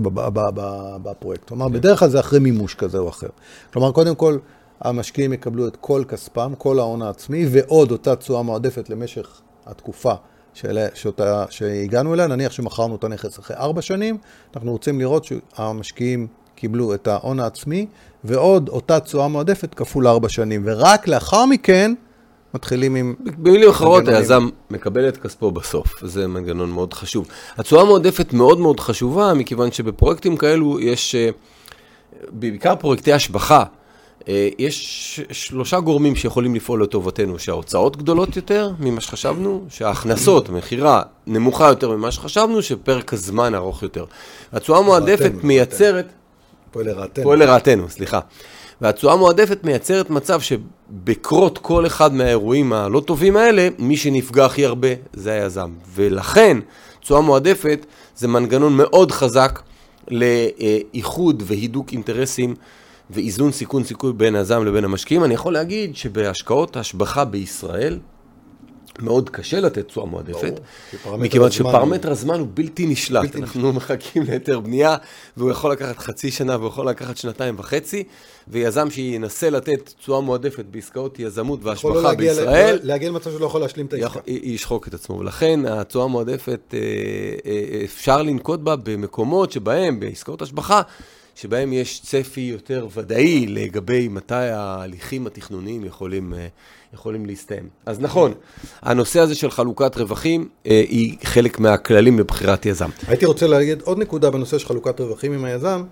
בפרויקט. כלומר, בדרך כלל זה אחרי מימוש כזה או אחר. כלומר, קודם כל, המשקיעים יקבלו את כל כספם, כל ההון העצמי, ועוד אותה תשואה מועדפת למשך התקופה של, שאותה, שהגענו אליה. נניח שמכרנו את הנכס אחרי ארבע שנים, אנחנו רוצים לראות שהמשקיעים קיבלו את ההון העצמי, ועוד אותה תשואה מועדפת כפול ארבע שנים. ורק לאחר מכן מתחילים עם... במילים אחרות. היזם מקבל את כספו בסוף, זה מנגנון מאוד חשוב. התשואה המועדפת מאוד מאוד חשובה, מכיוון שבפרויקטים כאלו יש, אה, בעיקר פרויקטי השבחה, אה, יש שלושה גורמים שיכולים לפעול לטובתנו, שההוצאות גדולות יותר ממה שחשבנו, שההכנסות, מכירה, נמוכה יותר ממה שחשבנו, שפרק הזמן ארוך יותר. התשואה המועדפת מייצרת... פועל לרעתנו. פועל לרעתנו, סליחה. והתשואה המועדפת מייצרת מצב שבקרות כל אחד מהאירועים הלא טובים האלה, מי שנפגע הכי הרבה זה היזם. ולכן, תשואה מועדפת זה מנגנון מאוד חזק לאיחוד והידוק אינטרסים ואיזון סיכון סיכוי בין היזם לבין המשקיעים. אני יכול להגיד שבהשקעות השבחה בישראל, מאוד קשה לתת תשואה מועדפת, מכיוון שפרמטר הזמן הוא בלתי נשלט. בלתי אנחנו מחכים להיתר בנייה, והוא יכול לקחת חצי שנה והוא יכול לקחת שנתיים וחצי, ויזם שינסה לתת תשואה מועדפת בעסקאות יזמות לא והשבחה להגיע ל- בישראל, להגיע למצב שלא יכול להשלים את העסקה. ישחוק את עצמו. ולכן התשואה המועדפת, אה, אה, אפשר לנקוט בה במקומות שבהם, בעסקאות השבחה, שבהם יש צפי יותר ודאי לגבי מתי ההליכים התכנוניים יכולים, אה, יכולים להסתיים. אז נכון, הנושא הזה של חלוקת רווחים אה, היא חלק מהכללים לבחירת יזם. הייתי רוצה להגיד עוד נקודה בנושא של חלוקת רווחים עם היזם.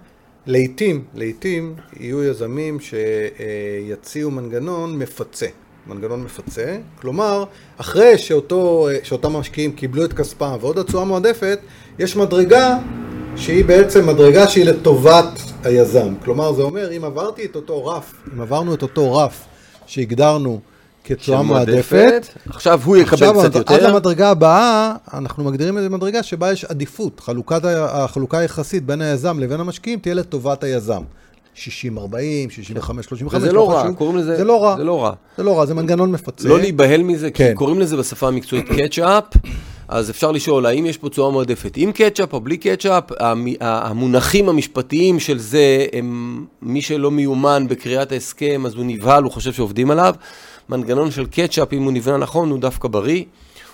לעתים, לעתים יהיו יזמים שיציעו מנגנון מפצה. מנגנון מפצה, כלומר, אחרי שאותו, שאותם משקיעים קיבלו את כספם ועוד התשואה מועדפת, יש מדרגה שהיא בעצם מדרגה שהיא לטובת היזם. כלומר, זה אומר, אם עברתי את אותו רף, אם עברנו את אותו רף שהגדרנו כתשואה מועדפת, עכשיו הוא יקבל עכשיו, קצת יותר. עד למדרגה הבאה, אנחנו מגדירים איזה מדרגה שבה יש עדיפות. חלוקת, החלוקה היחסית בין היזם לבין המשקיעים תהיה לטובת היזם. 60-40, 65-35, וזה לא רע, חשוב. קוראים לזה, זה לא רע, זה לא רע. זה לא רע, זה מנגנון מפצה. לא להיבהל מזה, כי כן. קוראים לזה בשפה המקצועית קטשאפ, אז אפשר לשאול האם יש פה תשואה מועדפת עם קטשאפ או בלי קטשאפ, המ- המונחים המשפטיים של זה, הם, מי שלא מיומן בקריאת ההסכם, אז הוא נבהל, הוא חושב שעובדים עליו. מנגנון של קטשאפ, אם הוא נבנה נכון, הוא דווקא בריא.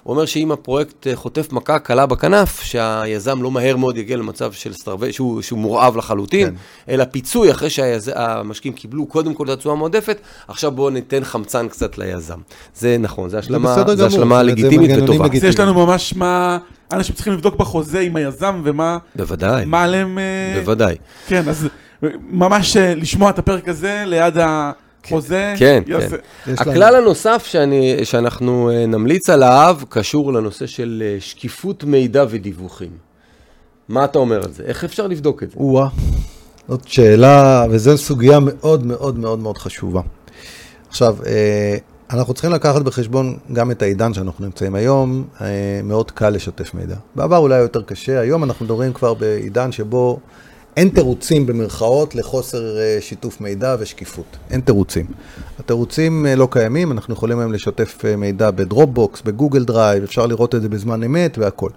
הוא אומר שאם הפרויקט אה, חוטף מכה קלה בכנף, שהיזם לא מהר מאוד יגיע למצב של סטרווי, שהוא, שהוא מורעב לחלוטין, כן. אלא פיצוי אחרי שהמשקיעים קיבלו קודם כל את התשואה המועדפת, עכשיו בואו ניתן חמצן קצת ליזם. זה נכון, זה השלמה, זה גמור, השלמה זה לגיטימית וטובה. אז יש לנו ממש מה אנשים צריכים לבדוק בחוזה עם היזם ומה בוודאי, מה עליהם... אה, בוודאי. כן, אז ממש אה, לשמוע את הפרק הזה ליד כן, יעשה- כן. יש לנו- הכלל הנוסף שאני, שאנחנו אה, נמליץ עליו, קשור לנושא של אה, שקיפות מידע ודיווחים. מה אתה אומר על זה? איך אפשר לבדוק את זה? או-אה, זאת שאלה, וזו סוגיה מאוד מאוד מאוד מאוד חשובה. עכשיו, אה, אנחנו צריכים לקחת בחשבון גם את העידן שאנחנו נמצאים היום, מאוד קל לשתף מידע. בעבר אולי יותר קשה, היום אנחנו מדברים כבר בעידן שבו אין תירוצים במרכאות לחוסר אה, שיתוף מידע ושקיפות. אין תירוצים. התירוצים אה, לא קיימים, אנחנו יכולים היום לשתף אה, מידע ב Dropbox, ב Google Drive, אפשר לראות את זה בזמן אמת והכל.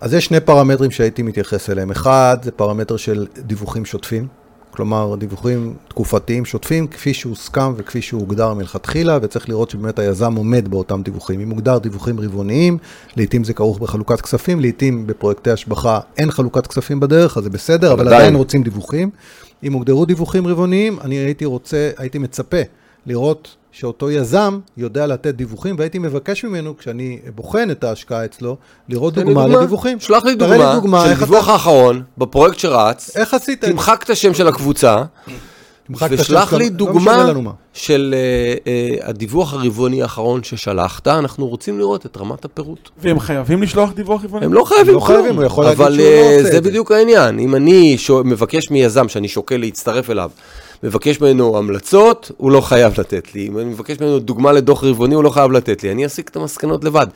אז יש שני פרמטרים שהייתי מתייחס אליהם. אחד, זה פרמטר של דיווחים שוטפים, כלומר דיווחים תקופתיים שוטפים, כפי שהוסכם וכפי שהוגדר מלכתחילה, וצריך לראות שבאמת היזם עומד באותם דיווחים. אם מוגדר דיווחים רבעוניים, לעתים זה כרוך בחלוקת כספים, לעתים בפרויקטי השבחה אין חלוקת כספים בדרך, אז זה בסדר, אבל עדיין. עדיין רוצים דיווחים. אם הוגדרו דיווחים רבעוניים, אני הייתי רוצה, הייתי מצפה לראות שאותו יזם יודע לתת דיווחים, והייתי מבקש ממנו, כשאני בוחן את ההשקעה אצלו, לראות לי דוגמה לדיווחים. שלח לי דוגמה, לי דוגמה, של דיווח אתה- האחרון, בפרויקט שרץ, איך עשית? תמחק את השם של הקבוצה, ושלח לי לא דוגמה מה. של אה, אה, הדיווח הרבעוני האחרון ששלחת, אנחנו רוצים לראות את רמת הפירוט. והם חייבים לשלוח דיווח רבעוני? הם לא חייבים לא כלום, חייבים, הוא יכול להגיד אבל שהוא לא אה, עושה זה. בדיוק העניין. אם אני מבקש מיזם שאני שוקל להצטרף אליו, מבקש ממנו המלצות, הוא לא חייב לתת לי. אם אני מבקש ממנו דוגמה לדוח רבעוני, הוא לא חייב לתת לי. אני אסיק את המסקנות לבד.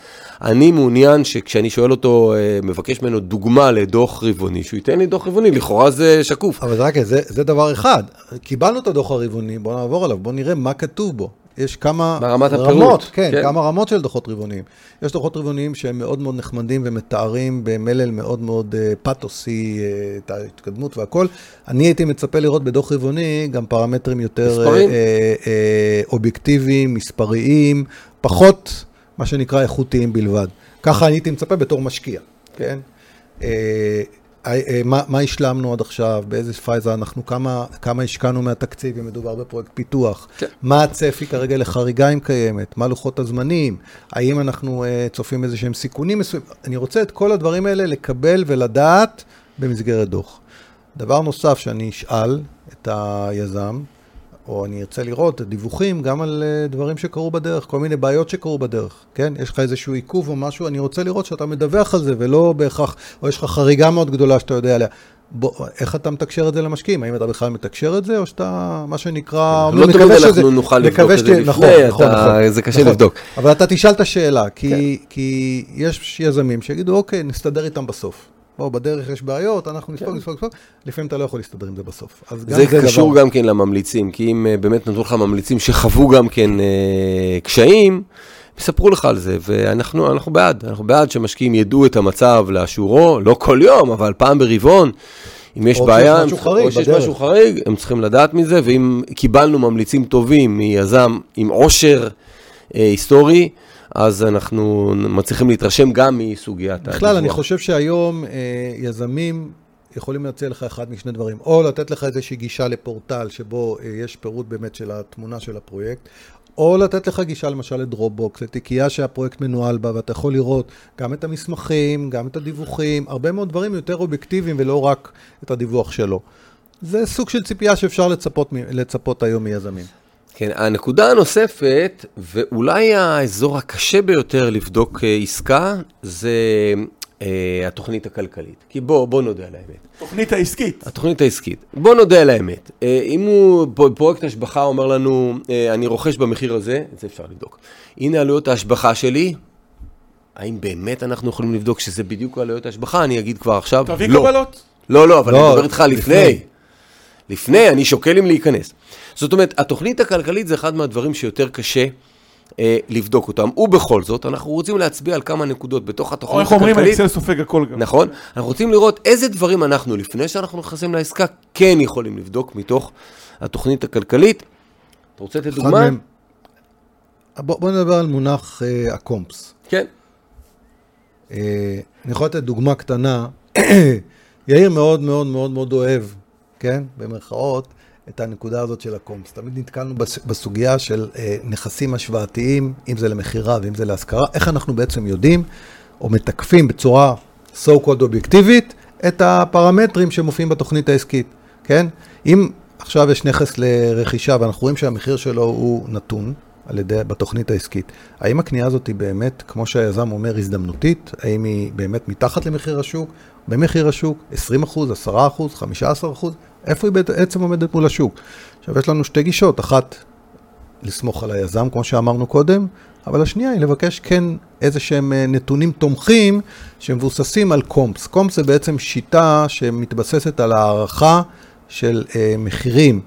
אני מעוניין שכשאני שואל אותו, אה, מבקש ממנו דוגמה לדוח רבעוני, שהוא ייתן לי דוח רבעוני, לכאורה זה שקוף. אבל זה רק, זה, זה דבר אחד. קיבלנו את הדוח הרבעוני, בואו נעבור עליו, בואו נראה מה כתוב בו. יש כמה ברמת הפירוט, רמות, כן, כן. כמה רמות של דוחות רבעוניים. יש דוחות רבעוניים שהם מאוד מאוד נחמדים ומתארים במלל מאוד מאוד אה, פתוסי אה, את ההתקדמות והכל. אני הייתי מצפה לראות בדוח רבעוני גם פרמטרים יותר? אה, אה, אה, אובייקטיביים, מספריים, פחות מה שנקרא איכותיים בלבד. ככה אני הייתי מצפה בתור משקיע, כן? אה, מה, מה השלמנו עד עכשיו, באיזה פייזה אנחנו, כמה, כמה השקענו מהתקציב אם מדובר בפרויקט פיתוח, כן. מה הצפי כרגע לחריגה אם קיימת, מה לוחות הזמנים, האם אנחנו uh, צופים איזה שהם סיכונים מסוימים, אני רוצה את כל הדברים האלה לקבל ולדעת במסגרת דוח. דבר נוסף שאני אשאל את היזם, או אני ארצה לראות דיווחים גם על אה, דברים שקרו בדרך, כל מיני בעיות שקרו בדרך, כן? יש לך איזשהו עיכוב או משהו, אני רוצה לראות שאתה מדווח על זה, ולא בהכרח, או יש לך חריגה מאוד גדולה שאתה יודע עליה. בוא, איך אתה מתקשר את זה למשקיעים? האם אתה בכלל מתקשר את זה, או שאתה, מה שנקרא, לא מקווה תמיד שזה- אנחנו נוכל לבדוק את זה לפני, נכון, אתה- נכון, נכון, זה קשה נכון. לבדוק. אבל אתה תשאל את השאלה, כי, כי יש יזמים שיגידו, אוקיי, נסתדר איתם בסוף. בוא, בדרך יש בעיות, אנחנו נספוג, נספוג, נספוג, לפעמים אתה לא יכול להסתדר עם זה בסוף. זה דבר. קשור גם כן לממליצים, כי אם אה, באמת נתנו לך ממליצים שחוו גם כן אה, קשיים, יספרו לך על זה, ואנחנו אנחנו בעד, אנחנו בעד שמשקיעים ידעו את המצב לאשורו, לא כל יום, אבל פעם ברבעון. אם יש או בעיה, שיש משהו חריג או שיש בדרך. משהו חריג, הם צריכים לדעת מזה, ואם קיבלנו ממליצים טובים מיזם עם עושר אה, היסטורי, אז אנחנו מצליחים להתרשם גם מסוגיית הדיווח. בכלל, אני חושב שהיום אה, יזמים יכולים להציע לך אחד משני דברים, או לתת לך איזושהי גישה לפורטל שבו אה, יש פירוט באמת של התמונה של הפרויקט, או לתת לך גישה למשל לדרופבוקס, לתיקייה שהפרויקט מנוהל בה, ואתה יכול לראות גם את המסמכים, גם את הדיווחים, הרבה מאוד דברים יותר אובייקטיביים ולא רק את הדיווח שלו. זה סוג של ציפייה שאפשר לצפות, לצפות היום מיזמים. כן, הנקודה הנוספת, ואולי האזור הקשה ביותר לבדוק אה, עסקה, זה אה, התוכנית הכלכלית. כי בוא, בוא נודה על האמת. תוכנית העסקית. התוכנית העסקית. בוא נודה על האמת. אה, אם הוא, פרויקט השבחה אומר לנו, אה, אני רוכש במחיר הזה, את זה אפשר לבדוק. הנה עלויות ההשבחה שלי, האם באמת אנחנו יכולים לבדוק שזה בדיוק עלויות ההשבחה? אני אגיד כבר עכשיו, תביא לא. קבלות. לא, לא, אבל לא, אני מדבר איתך לפני. לפני. לפני, אני שוקל אם להיכנס. זאת אומרת, התוכנית הכלכלית זה אחד מהדברים שיותר קשה אה, לבדוק אותם. ובכל זאת, אנחנו רוצים להצביע על כמה נקודות בתוך התוכנית איך אומרים, הכלכלית. האקסל סופג הכל גם. נכון? אנחנו רוצים לראות איזה דברים אנחנו, לפני שאנחנו נכנסים לעסקה, כן יכולים לבדוק מתוך התוכנית הכלכלית. אתה רוצה לתת דוגמה? מהם- בוא, בוא נדבר על מונח אה, הקומפס. כן. אה, אני יכול לתת דוגמה קטנה. יאיר מאוד מאוד מאוד מאוד אוהב, כן, במרכאות, את הנקודה הזאת של הקומפס. תמיד נתקלנו בס- בסוגיה של אה, נכסים השוואתיים, אם זה למכירה ואם זה להשכרה, איך אנחנו בעצם יודעים או מתקפים בצורה so called אובייקטיבית את הפרמטרים שמופיעים בתוכנית העסקית, כן? אם עכשיו יש נכס לרכישה ואנחנו רואים שהמחיר שלו הוא נתון, על ידי, בתוכנית העסקית. האם הקנייה הזאת היא באמת, כמו שהיזם אומר, הזדמנותית? האם היא באמת מתחת למחיר השוק? במחיר השוק? 20 אחוז, 10 אחוז, 15 אחוז? איפה היא בעצם עומדת מול השוק? עכשיו, יש לנו שתי גישות. אחת, לסמוך על היזם, כמו שאמרנו קודם, אבל השנייה היא לבקש כן איזה שהם אה, נתונים תומכים שמבוססים על קומפס. קומפס זה בעצם שיטה שמתבססת על הערכה של אה, מחירים,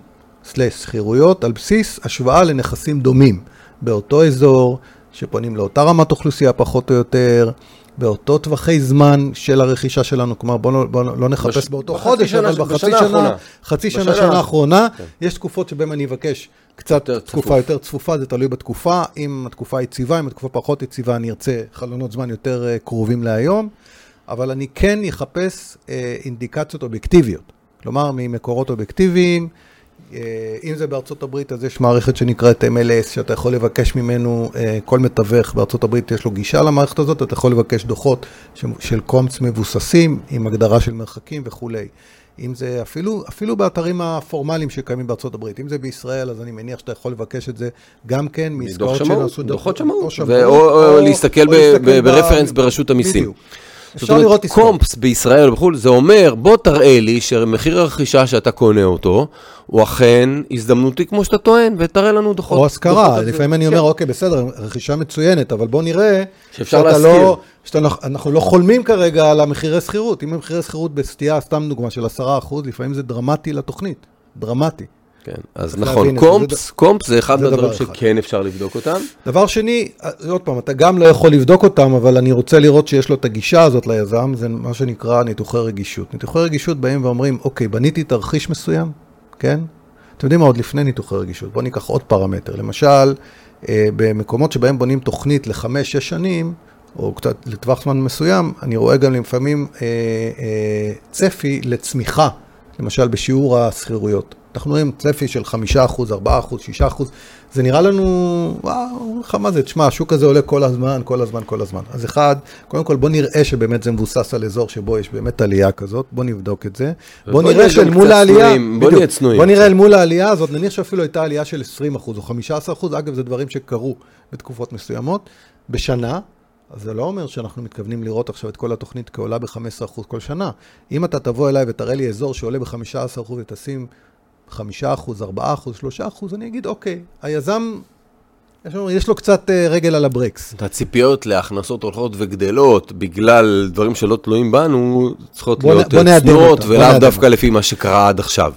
שכירויות, על בסיס השוואה לנכסים דומים באותו אזור, שפונים לאותה רמת אוכלוסייה פחות או יותר, באותו טווחי זמן של הרכישה שלנו, כלומר בואו לא, בוא לא נחפש בש- באותו בחצי חודש, שנה- אבל בחצי שנה, האחרונה. חצי שנה, בשנה שנה האחרונה, כן. יש תקופות שבהן אני אבקש קצת יותר תקופה צפוף. יותר צפופה, זה תלוי בתקופה. אם התקופה יציבה, אם התקופה פחות יציבה, אני ארצה חלונות זמן יותר אה, קרובים להיום, אבל אני כן אחפש אה, אינדיקציות אובייקטיביות. כלומר, ממקורות אובייקטיביים, אם זה בארצות הברית, אז יש מערכת שנקראת MLS, שאתה יכול לבקש ממנו, אה, כל מתווך בארצות הברית יש לו גישה למערכת הזאת, אתה יכול לבקש דוחות של קומץ מבוססים, עם הגדרה של מרחקים וכולי. אם זה אפילו, אפילו באתרים הפורמליים שקיימים בארצות הברית, אם זה בישראל, אז אני מניח שאתה יכול לבקש את זה גם כן מעסקאות שנעשו... דוחות שמאות, או ו- או- או להסתכל ב- ב- ברפרנס ברשות המיסים. בדיוק. אפשר אומרת, לראות עסקאות. קומפס בישראל או בחו"ל, זה אומר, בוא תראה לי שמחיר הרכישה שאתה קונה אותו, הוא אכן הזדמנותי כמו שאתה טוען, ותראה לנו דוחות. או השכרה, דוחות. לפעמים אני כן. אומר, אוקיי, בסדר, רכישה מצוינת, אבל בוא נראה שאפשר להשכיר. לא, שאנחנו לא חולמים כרגע על המחירי שכירות. אם המחירי שכירות בסטייה, סתם דוגמה של 10%, לפעמים זה דרמטי לתוכנית, דרמטי. כן, אז נכון, את זה, קומפס, קומפס זה אחד מהדברים. שכן אפשר לבדוק אותם. דבר שני, אה, עוד פעם, אתה גם לא יכול לבדוק אותם, אבל אני רוצה לראות שיש לו את הגישה הזאת ליזם, זה מה שנקרא ניתוחי רגישות. ניתוחי רגישות באים ואומרים, אוקיי, בניתי תרחיש מסוים, כן? אתם יודעים מה, עוד לפני ניתוחי רגישות, בואו ניקח עוד פרמטר. למשל, אה, במקומות שבהם בונים תוכנית לחמש, שש שנים, או קצת לטווח זמן מסוים, אני רואה גם לפעמים אה, אה, צפי לצמיחה, למשל בשיעור השכירויות. אנחנו רואים צפי של 5%, 4%, 6%, זה נראה לנו, וואו, אומר לך מה זה, תשמע, השוק הזה עולה כל הזמן, כל הזמן, כל הזמן. אז אחד, קודם כל בוא נראה שבאמת זה מבוסס על אזור שבו יש באמת עלייה כזאת, בוא נבדוק את זה. בוא נראה שאל מול העלייה, צנועים, בוא. נהיה צנועים בוא נראה. אל מול העלייה הזאת, נניח שאפילו הייתה עלייה של 20% או 15%, אגב, זה דברים שקרו בתקופות מסוימות, בשנה, אז זה לא אומר שאנחנו מתכוונים לראות עכשיו את כל התוכנית כעולה ב-15% כל שנה. אם אתה תבוא אליי ותראה לי אזור שעולה ב-15% ותשים 5%, 4%, 3%, אני אגיד, אוקיי, היזם, יש לו, יש לו קצת אה, רגל על הברקס. הציפיות להכנסות הולכות וגדלות בגלל דברים שלא תלויים בנו, צריכות בוא להיות נעדן צנועות ולאו דווקא. לפי מה שקרה עד עכשיו.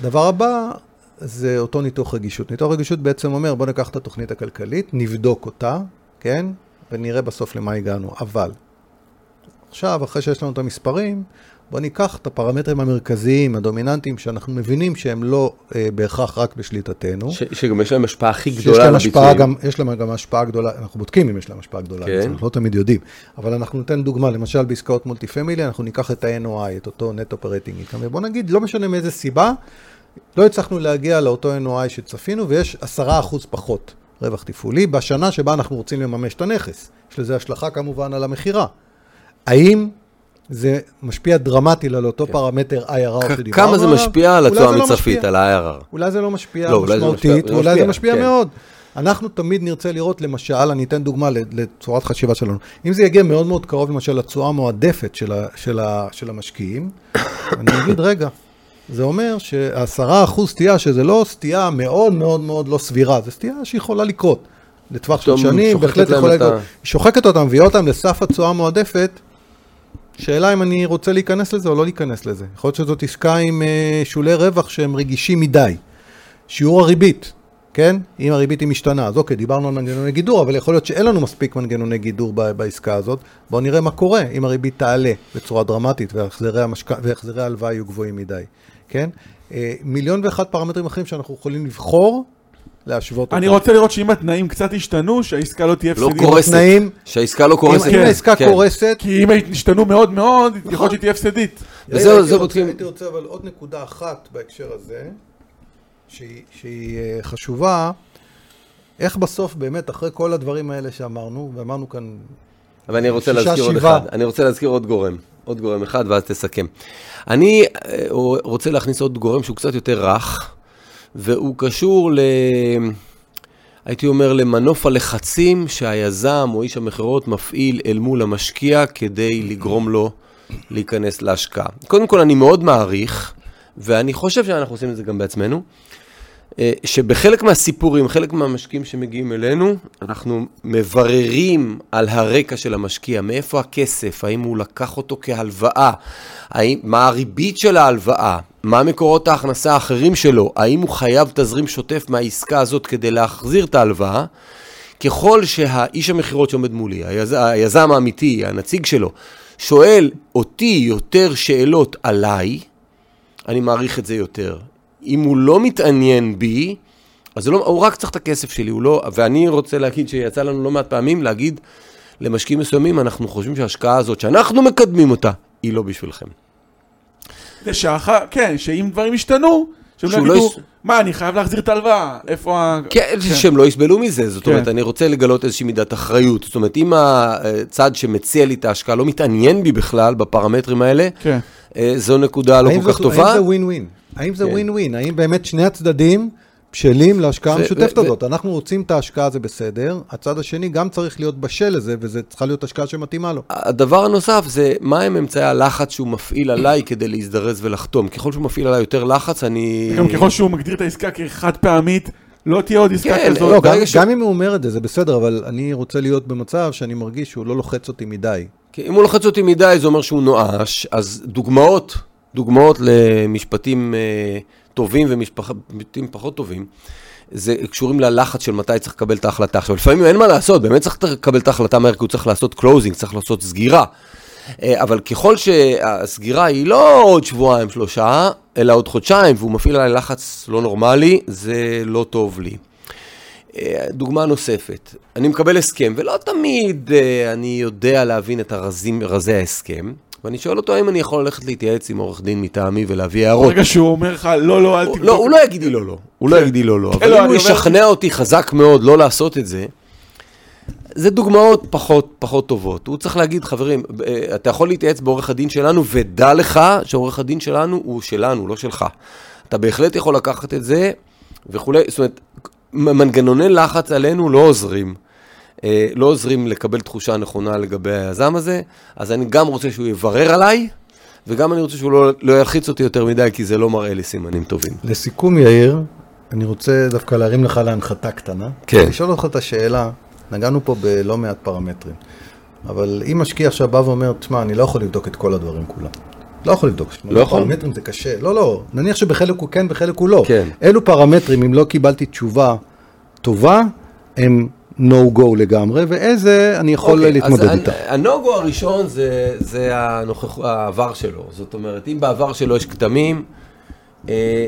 דבר הבא, זה אותו ניתוח רגישות. ניתוח רגישות בעצם אומר, בוא ניקח את התוכנית הכלכלית, נבדוק אותה, כן? ונראה בסוף למה הגענו. אבל, עכשיו, אחרי שיש לנו את המספרים, בוא ניקח את הפרמטרים המרכזיים, הדומיננטיים, שאנחנו מבינים שהם לא אה, בהכרח רק בשליטתנו. ש- שגם יש להם השפעה הכי גדולה על הביצועים. גם, יש להם גם השפעה גדולה, אנחנו בודקים אם יש להם השפעה גדולה, כן. אנחנו לא תמיד יודעים, אבל אנחנו ניתן דוגמה, למשל בעסקאות multi family, אנחנו ניקח את ה-NOI, את אותו net operating income, ובוא נגיד, לא משנה מאיזה סיבה, לא הצלחנו להגיע לאותו NOI שצפינו, ויש 10% פחות רווח תפעולי בשנה שבה אנחנו רוצים לממש את הנכס. יש לזה השלכה כמובן על המכירה. האם זה משפיע דרמטית על אותו פרמטר IRR שדיברנו כמה זה עליו. משפיע על אולי התשואה לא המצרפית. על ה-IRR? אולי זה לא משפיע לא, אולי זה משמעותית, משפיע- זה זה משפיע, כן. מאוד. אנחנו תמיד נרצה לראות, למשל, אני אתן דוגמה לצורת חשיבה שלנו. אם זה יגיע מאוד מאוד קרוב, למשל, לתשואה המועדפת של, ה, של, ה, של המשקיעים, אני אגיד, רגע, זה אומר שעשרה אחוז סטייה, שזה לא סטייה מאוד מאוד מאוד לא סבירה, זה סטייה שיכולה לקרות. לטווח של שנים, בהחלט יכולה לקרות. היא שוחקת אותם, מביאה אותם לסף התשואה המועדפת, שאלה אם אני רוצה להיכנס לזה או לא להיכנס לזה. יכול להיות שזאת עסקה עם אה, שולי רווח שהם רגישים מדי. שיעור הריבית, כן? אם הריבית היא משתנה, אז אוקיי, דיברנו על מנגנוני גידור, אבל יכול להיות שאין לנו מספיק מנגנוני גידור בעסקה הזאת. בואו נראה מה קורה אם הריבית תעלה בצורה דרמטית והחזרי, המשק... ההלוואה יהיו גבוהים מדי, כן? אה, מיליון ואחד פרמטרים אחרים שאנחנו יכולים לבחור להשוות אותם. אני רוצה לראות שאם התנאים קצת השתנו, שהעסקה לא תהיה לא הפסדית. קורסת. תנאים- שהעסקה לא קורסת. אם העסקה כן. קורסת, כי אם השתנו מאוד מאוד, יכול להיות שהיא תהיה הפסדית. וזהו, הייתי זה רוצה- בודקים. הייתי רוצה אבל עוד נקודה אחת בהקשר הזה, שהיא, שהיא אה, חשובה, איך בסוף באמת, אחרי כל הדברים האלה שאמרנו, ואמרנו כאן, אבל אני רוצה שישה, להזכיר עוד שבעה. אחד. אני רוצה להזכיר עוד גורם. עוד גורם אחד, ואז תסכם. אני אה, רוצה להכניס עוד גורם שהוא קצת יותר רך, והוא קשור ל... הייתי אומר, למנוף הלחצים שהיזם או איש המכירות מפעיל אל מול המשקיע כדי לגרום לו להיכנס להשקעה. קודם כל, אני מאוד מעריך, ואני חושב שאנחנו עושים את זה גם בעצמנו, שבחלק מהסיפורים, חלק מהמשקיעים שמגיעים אלינו, אנחנו מבררים על הרקע של המשקיע, מאיפה הכסף, האם הוא לקח אותו כהלוואה, האם, מה הריבית של ההלוואה, מה מקורות ההכנסה האחרים שלו, האם הוא חייב תזרים שוטף מהעסקה הזאת כדי להחזיר את ההלוואה. ככל שהאיש המכירות שעומד מולי, היז... היזם האמיתי, הנציג שלו, שואל אותי יותר שאלות עליי, אני מעריך את זה יותר. אם הוא לא מתעניין בי, אז לא, הוא רק צריך את הכסף שלי, הוא לא... ואני רוצה להגיד שיצא לנו לא מעט פעמים להגיד למשקיעים מסוימים, אנחנו חושבים שההשקעה הזאת, שאנחנו מקדמים אותה, היא לא בשבילכם. זה שאחר, כן, שאם דברים ישתנו, שהם שהוא לא לא יגידו, יש- מה, אני חייב להחזיר את ההלוואה, איפה ה... כן, שהם לא יסבלו מזה, זאת כן. אומרת, אני רוצה לגלות איזושהי מידת אחריות. זאת אומרת, אם הצד שמציע לי את ההשקעה לא מתעניין בי בכלל בפרמטרים האלה, כן. אה, זו נקודה לא כל כך טובה. האם זה ווין ווין? האם זה כן. ווין ווין? האם באמת שני הצדדים בשלים להשקעה המשותפת ו- הזאת? אנחנו רוצים את ההשקעה, זה בסדר, הצד השני גם צריך להיות בשל לזה, וזה צריכה להיות השקעה שמתאימה לו. הדבר הנוסף זה, מה הם אמצעי הלחץ שהוא מפעיל עליי כדי להזדרז ולחתום. ככל שהוא מפעיל עליי יותר לחץ, אני... גם ככל שהוא מגדיר את העסקה כחד פעמית, לא תהיה עוד עסקה כן, כזאת. לא, גם, ברגע ש- גם אם הוא אומר את זה, זה בסדר, אבל אני רוצה להיות במצב שאני מרגיש שהוא לא לוחץ אותי מדי. כי אם הוא לוחץ אותי מדי, זה אומר שהוא נואש, אז דוגמאות, דוגמאות למשפטים אה, טובים ומשפטים פחות טובים, זה קשורים ללחץ של מתי צריך לקבל את ההחלטה. עכשיו, לפעמים אין מה לעשות, באמת צריך לקבל את ההחלטה מהר, כי הוא צריך לעשות closing, צריך לעשות סגירה. אה, אבל ככל שהסגירה היא לא עוד שבועיים, שלושה, אלא עוד חודשיים, והוא מפעיל עליי לחץ לא נורמלי, זה לא טוב לי. אה, דוגמה נוספת, אני מקבל הסכם, ולא תמיד אני יודע להבין את הרזים, רזי ההסכם, ואני שואל אותו האם אני יכול ללכת להתייעץ עם עורך דין מטעמי ולהביא הערות. ברגע שהוא אומר לך, לא, לא, אל הוא- תבדוק. לא, הוא לא יגיד לי לא, לא. הוא לא כן. יגיד לי לא, לא. כן, אבל לא, אם הוא ישכנע אותי חזק מאוד לא לעשות את זה, זה דוגמאות פחות, פחות טובות. הוא צריך להגיד, חברים, אה, אתה יכול להתייעץ בעורך הדין שלנו, ודע לך שעורך הדין שלנו הוא שלנו, לא שלך. אתה בהחלט יכול לקחת את זה וכולי. זאת אומרת, מנגנוני לחץ עלינו לא עוזרים. אה, לא עוזרים לקבל תחושה נכונה לגבי היזם הזה, אז אני גם רוצה שהוא יברר עליי, וגם אני רוצה שהוא לא, לא ילחיץ אותי יותר מדי, כי זה לא מראה לי סימנים טובים. לסיכום, יאיר, אני רוצה דווקא להרים לך להנחתה קטנה. כן. לשאול אותך את השאלה, נגענו פה בלא מעט פרמטרים, אבל אם משקיע עכשיו בא ואומר, תשמע, אני לא יכול לבדוק את כל הדברים כולם. לא יכול לבדוק. לא יכול? פרמטרים זה קשה. לא, לא, נניח שבחלק הוא כן, בחלק הוא לא. כן. אילו פרמטרים, אם לא קיבלתי תשובה טובה, הם no-go לגמרי, ואיזה אני יכול אוקיי, להתמודד אז איתם. הנוגו הראשון זה, זה הנוכח, העבר שלו. זאת אומרת, אם בעבר שלו יש כתמים, אה,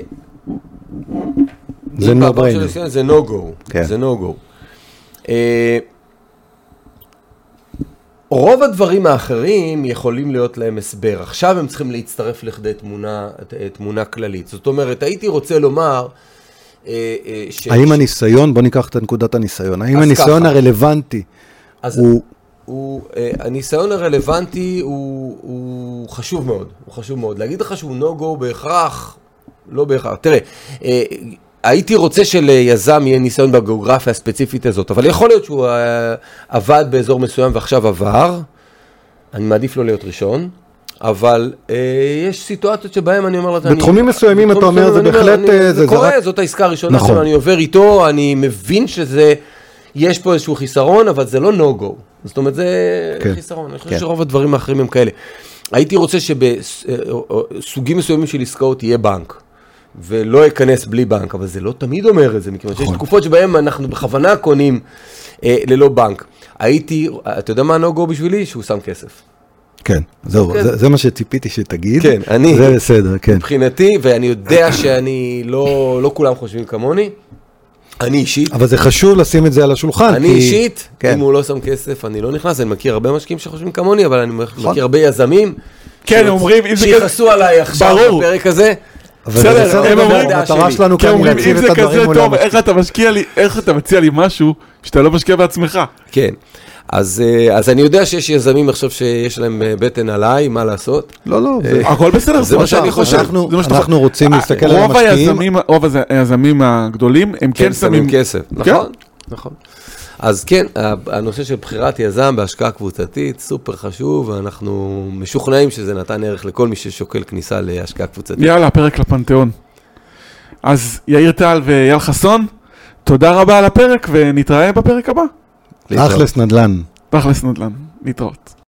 זה. שלו יש- זה נו-גו. כן. זה נו-גו. אה, רוב הדברים האחרים יכולים להיות להם הסבר. עכשיו הם צריכים להצטרף לכדי תמונה, תמונה כללית. זאת אומרת, הייתי רוצה לומר... אה, אה, ש... האם הניסיון, בוא ניקח את נקודת הניסיון, האם הניסיון ככה. הרלוונטי אז- הוא הוא, אה, הניסיון הרלוונטי הוא, הוא חשוב מאוד, הוא חשוב מאוד. להגיד לך שהוא no-go בהכרח, לא בהכרח. תראה, אה, הייתי רוצה שליזם יהיה ניסיון בגיאוגרפיה הספציפית הזאת, אבל יכול להיות שהוא עבד באזור מסוים ועכשיו עבר, אני מעדיף לא להיות ראשון. אבל אה, יש סיטואציות שבהן אני אומר לך, בתחומים מסוימים אתה אומר, זה בהחלט, אני, אה, זה, זה זה קורה, רק- זאת העסקה הראשונה נכון. שלו, אני עובר איתו, אני מבין שזה, יש פה איזשהו חיסרון, אבל זה לא no-go. זאת אומרת, זה כן. חיסרון, אני חושב כן. שרוב הדברים האחרים הם כאלה. הייתי רוצה שבסוגים מסוימים של עסקאות יהיה בנק. ולא אכנס בלי בנק, אבל זה לא תמיד אומר את זה, מכיוון שיש נכון. תקופות שבהן אנחנו בכוונה קונים אה, ללא בנק. הייתי, אתה יודע מה ה-no-go בשבילי? שהוא שם כסף. כן, זהו, כן. זה- זה מה שציפיתי שתגיד. כן, אני- זה בסדר, כן. מבחינתי, ואני יודע שאני, לא, לא כולם חושבים כמוני, אני אישית, אבל זה חשוב לשים את זה על השולחן. אני כי- אישית, כן. אם הוא לא שם כסף, אני לא נכנס, אני מכיר הרבה משקיעים שחושבים כמוני, אבל אני נכון. מכיר הרבה יזמים. כן, שרוצ- אומרים, אם זה שיכעסו עליי עכשיו ברור. בפרק הזה. בסדר, הם אומרים- המטרה. שלנו כאן היא אומרים, להציב את זה הדברים כזה מול לי, איך אתה מציע לי משהו שאתה לא משקיע בעצמך? כן. אז, אה, אז אני יודע שיש יזמים עכשיו שיש להם אה, בטן עליי, מה לעשות. לא, לא, זה- הכל בסדר. זה מה שאני חושב. אנחנו- זה מה שאתה אנחנו חושב. רוצים אה, להסתכל על המשקיעים. רוב היזמים הגדולים, הם כן שמים... כסף. כן. נכון, נכון. אז כן, הנושא של בחירת יזם בהשקעה קבוצתית סופר חשוב, ואנחנו משוכנעים שזה נתן ערך לכל מי ששוקל כניסה להשקעה קבוצתית. יאללה, פרק לפנתיאון. אז יאיר טל ואייל חסון, תודה רבה על הפרק, ונתראה בפרק הבא. להתראות. אכלס נדל"ן. תכלס נדל"ן, להתראות.